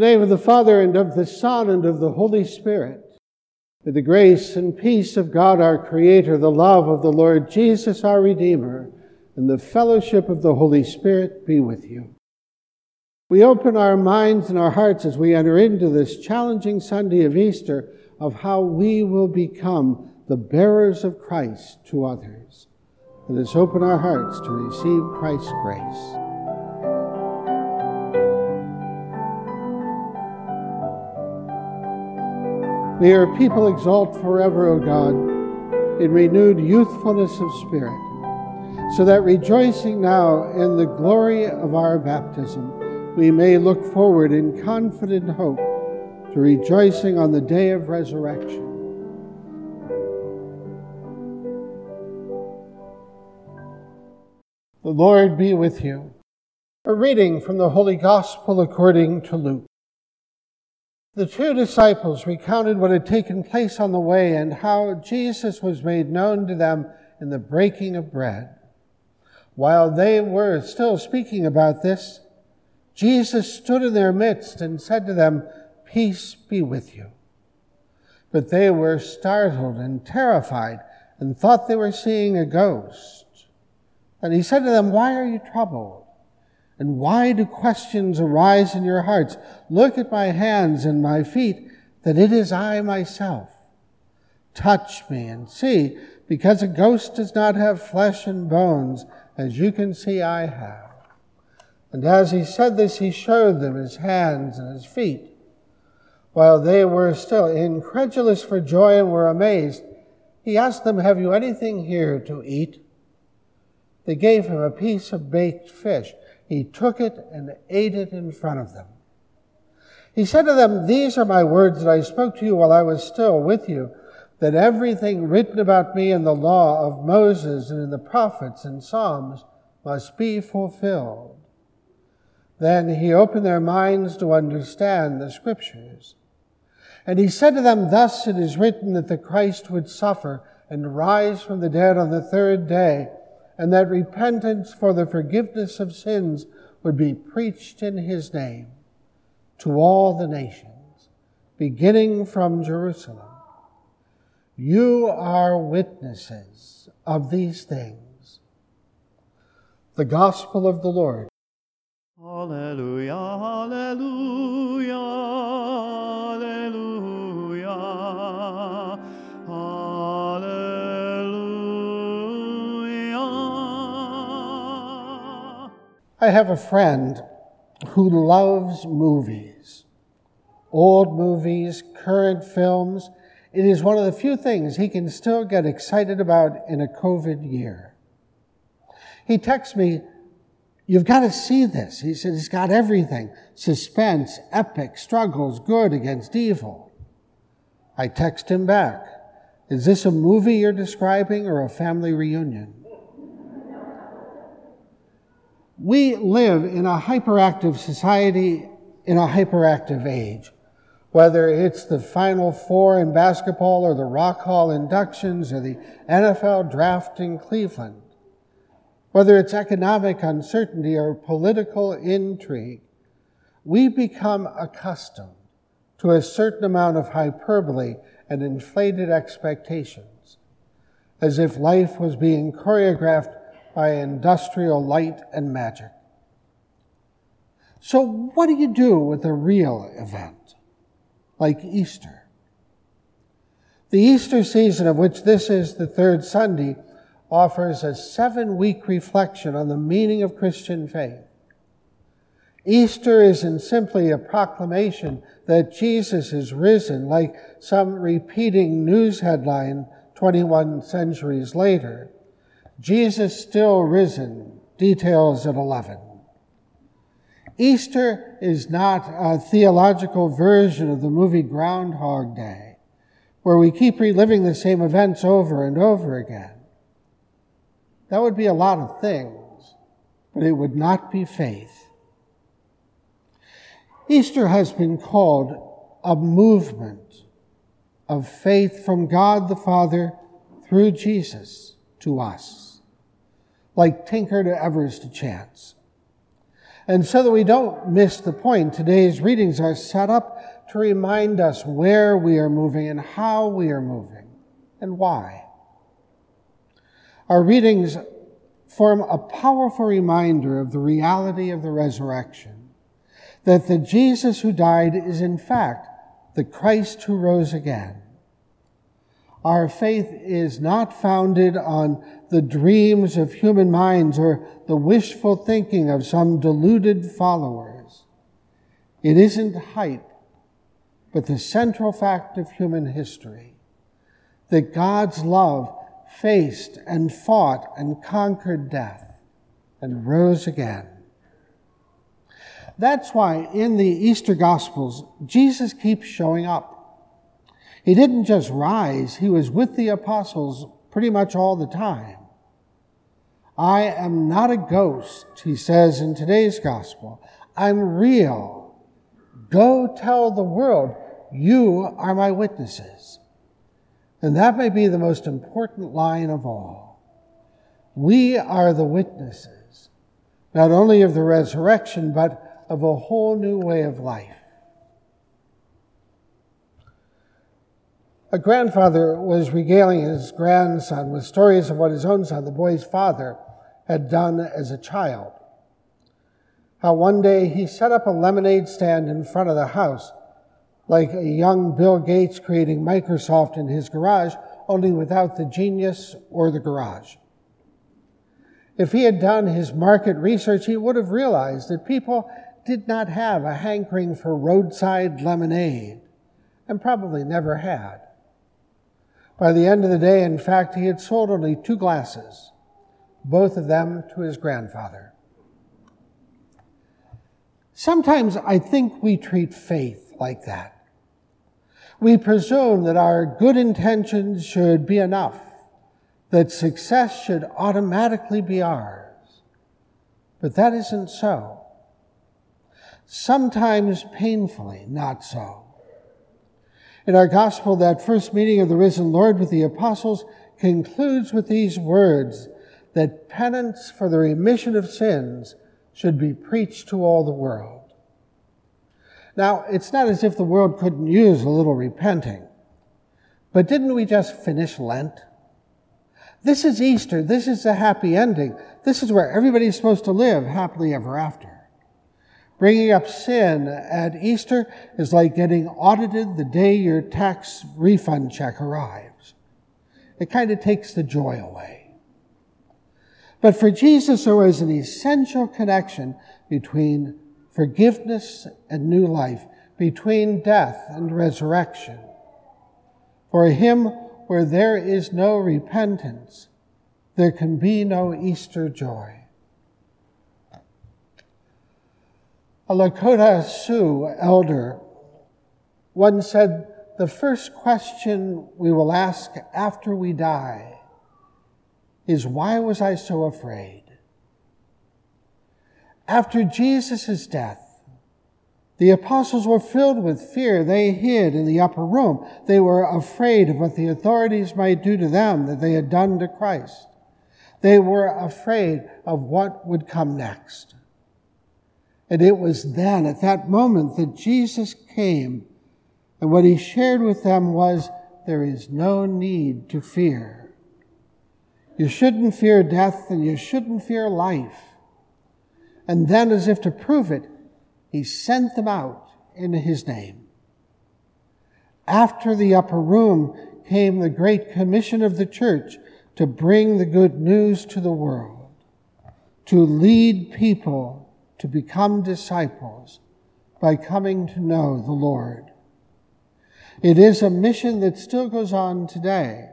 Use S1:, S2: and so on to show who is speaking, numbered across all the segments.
S1: Name of the Father, and of the Son, and of the Holy Spirit, may the grace and peace of God our Creator, the love of the Lord Jesus our Redeemer, and the fellowship of the Holy Spirit be with you. We open our minds and our hearts as we enter into this challenging Sunday of Easter of how we will become the bearers of Christ to others. Let us open our hearts to receive Christ's grace. May your people exalt forever, O God, in renewed youthfulness of spirit, so that rejoicing now in the glory of our baptism, we may look forward in confident hope to rejoicing on the day of resurrection. The Lord be with you. A reading from the Holy Gospel according to Luke. The two disciples recounted what had taken place on the way and how Jesus was made known to them in the breaking of bread. While they were still speaking about this, Jesus stood in their midst and said to them, Peace be with you. But they were startled and terrified and thought they were seeing a ghost. And he said to them, Why are you troubled? And why do questions arise in your hearts? Look at my hands and my feet, that it is I myself. Touch me and see, because a ghost does not have flesh and bones, as you can see I have. And as he said this, he showed them his hands and his feet. While they were still incredulous for joy and were amazed, he asked them, Have you anything here to eat? They gave him a piece of baked fish he took it and ate it in front of them. He said to them, These are my words that I spoke to you while I was still with you, that everything written about me in the law of Moses and in the prophets and Psalms must be fulfilled. Then he opened their minds to understand the scriptures. And he said to them, Thus it is written that the Christ would suffer and rise from the dead on the third day and that repentance for the forgiveness of sins would be preached in his name to all the nations, beginning from Jerusalem. You are witnesses of these things. The Gospel of the Lord.
S2: Alleluia, alleluia,
S1: I have a friend who loves movies, old movies, current films. It is one of the few things he can still get excited about in a COVID year. He texts me, You've got to see this. He said, It's got everything suspense, epic, struggles, good against evil. I text him back, Is this a movie you're describing or a family reunion? We live in a hyperactive society in a hyperactive age. Whether it's the Final Four in basketball or the Rock Hall inductions or the NFL draft in Cleveland. Whether it's economic uncertainty or political intrigue, we become accustomed to a certain amount of hyperbole and inflated expectations, as if life was being choreographed by industrial light and magic. So, what do you do with a real event like Easter? The Easter season, of which this is the third Sunday, offers a seven week reflection on the meaning of Christian faith. Easter isn't simply a proclamation that Jesus is risen, like some repeating news headline 21 centuries later. Jesus still risen, details at 11. Easter is not a theological version of the movie Groundhog Day, where we keep reliving the same events over and over again. That would be a lot of things, but it would not be faith. Easter has been called a movement of faith from God the Father through Jesus to us like Tinker to Evers to Chance. And so that we don't miss the point, today's readings are set up to remind us where we are moving and how we are moving and why. Our readings form a powerful reminder of the reality of the resurrection, that the Jesus who died is in fact the Christ who rose again. Our faith is not founded on the dreams of human minds or the wishful thinking of some deluded followers. It isn't hype, but the central fact of human history that God's love faced and fought and conquered death and rose again. That's why in the Easter Gospels, Jesus keeps showing up. He didn't just rise, he was with the apostles pretty much all the time. I am not a ghost, he says in today's gospel. I'm real. Go tell the world, you are my witnesses. And that may be the most important line of all. We are the witnesses, not only of the resurrection, but of a whole new way of life. A grandfather was regaling his grandson with stories of what his own son, the boy's father, had done as a child. How one day he set up a lemonade stand in front of the house, like a young Bill Gates creating Microsoft in his garage, only without the genius or the garage. If he had done his market research, he would have realized that people did not have a hankering for roadside lemonade, and probably never had. By the end of the day, in fact, he had sold only two glasses both of them to his grandfather. Sometimes I think we treat faith like that. We presume that our good intentions should be enough, that success should automatically be ours. But that isn't so. Sometimes painfully not so. In our gospel, that first meeting of the risen Lord with the apostles concludes with these words that penance for the remission of sins should be preached to all the world. Now, it's not as if the world couldn't use a little repenting, but didn't we just finish Lent? This is Easter. This is the happy ending. This is where everybody's supposed to live happily ever after. Bringing up sin at Easter is like getting audited the day your tax refund check arrives. It kind of takes the joy away. But for Jesus, there was an essential connection between forgiveness and new life, between death and resurrection. For him, where there is no repentance, there can be no Easter joy. A Lakota Sioux elder once said, The first question we will ask after we die is why was I so afraid? After Jesus' death, the apostles were filled with fear. They hid in the upper room. They were afraid of what the authorities might do to them that they had done to Christ. They were afraid of what would come next. And it was then, at that moment, that Jesus came. And what he shared with them was there is no need to fear. You shouldn't fear death and you shouldn't fear life. And then, as if to prove it, he sent them out in his name. After the upper room came the great commission of the church to bring the good news to the world, to lead people to become disciples by coming to know the Lord. It is a mission that still goes on today.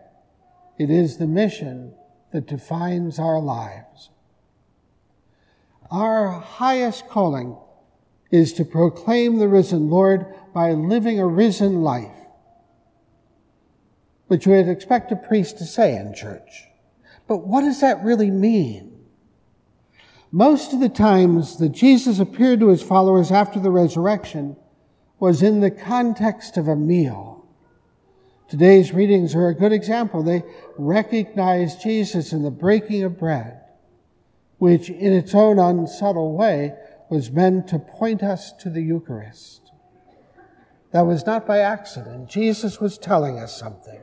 S1: It is the mission that defines our lives. Our highest calling is to proclaim the risen Lord by living a risen life, which we'd expect a priest to say in church. But what does that really mean? Most of the times that Jesus appeared to his followers after the resurrection was in the context of a meal. Today's readings are a good example. They recognize Jesus in the breaking of bread, which in its own unsubtle way was meant to point us to the Eucharist. That was not by accident. Jesus was telling us something.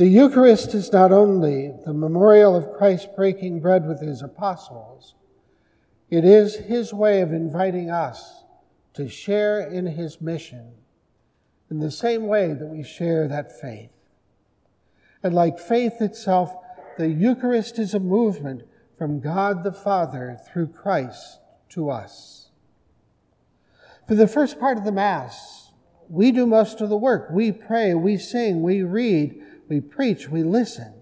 S1: The Eucharist is not only the memorial of Christ breaking bread with his apostles, it is his way of inviting us to share in his mission in the same way that we share that faith. And like faith itself, the Eucharist is a movement from God the Father through Christ to us. For the first part of the Mass, we do most of the work. We pray, we sing, we read, we preach, we listen.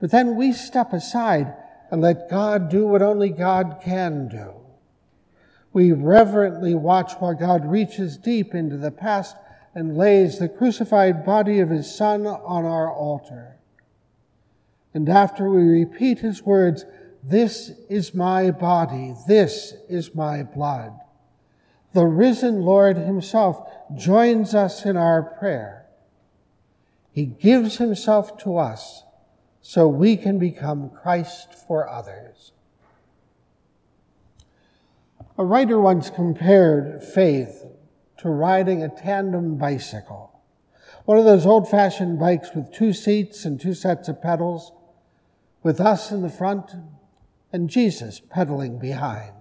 S1: But then we step aside and let God do what only God can do. We reverently watch while God reaches deep into the past and lays the crucified body of his Son on our altar. And after we repeat his words, This is my body, this is my blood, the risen Lord himself joins us in our prayer. He gives himself to us so we can become Christ for others. A writer once compared faith to riding a tandem bicycle. One of those old fashioned bikes with two seats and two sets of pedals, with us in the front and Jesus pedaling behind.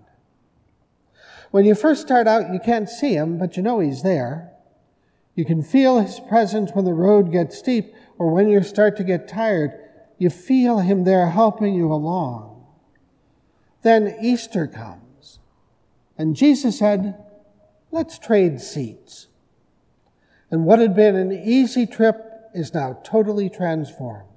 S1: When you first start out, you can't see him, but you know he's there. You can feel his presence when the road gets steep or when you start to get tired. You feel him there helping you along. Then Easter comes. And Jesus said, Let's trade seats. And what had been an easy trip is now totally transformed.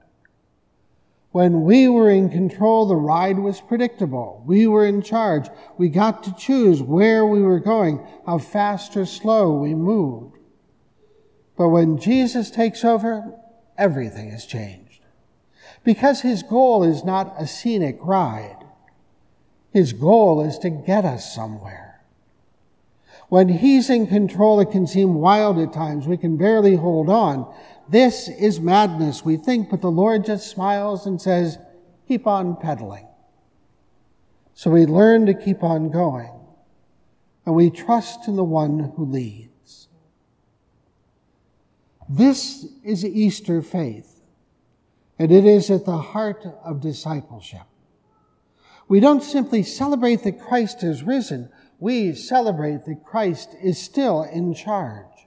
S1: When we were in control, the ride was predictable. We were in charge. We got to choose where we were going, how fast or slow we moved. But when Jesus takes over, everything has changed. Because his goal is not a scenic ride. His goal is to get us somewhere. When he's in control, it can seem wild at times. We can barely hold on. This is madness, we think, but the Lord just smiles and says, keep on pedaling. So we learn to keep on going, and we trust in the one who leads. This is Easter faith, and it is at the heart of discipleship. We don't simply celebrate that Christ is risen, we celebrate that Christ is still in charge.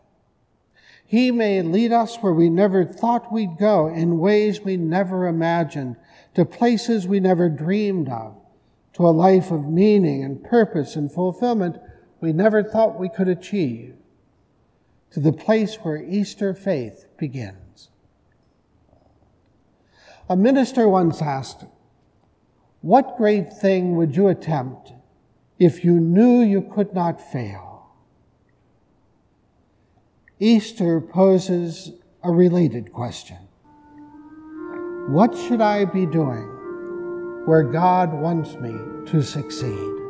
S1: He may lead us where we never thought we'd go in ways we never imagined, to places we never dreamed of, to a life of meaning and purpose and fulfillment we never thought we could achieve, to the place where Easter faith begins. A minister once asked, what great thing would you attempt if you knew you could not fail? Easter poses a related question. What should I be doing where God wants me to succeed?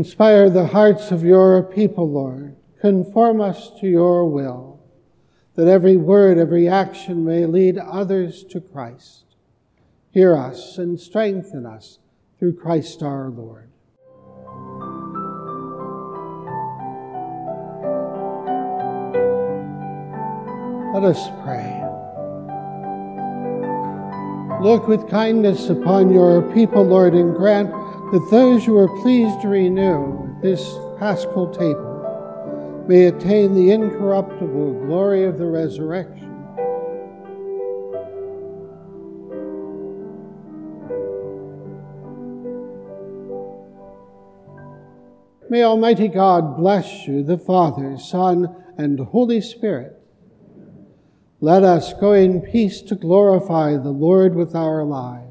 S1: Inspire the hearts of your people, Lord. Conform us to your will, that every word, every action may lead others to Christ. Hear us and strengthen us through Christ our Lord. Let us pray. Look with kindness upon your people, Lord, and grant that those who are pleased to renew this paschal table may attain the incorruptible glory of the resurrection. May Almighty God bless you, the Father, Son, and Holy Spirit. Let us go in peace to glorify the Lord with our lives.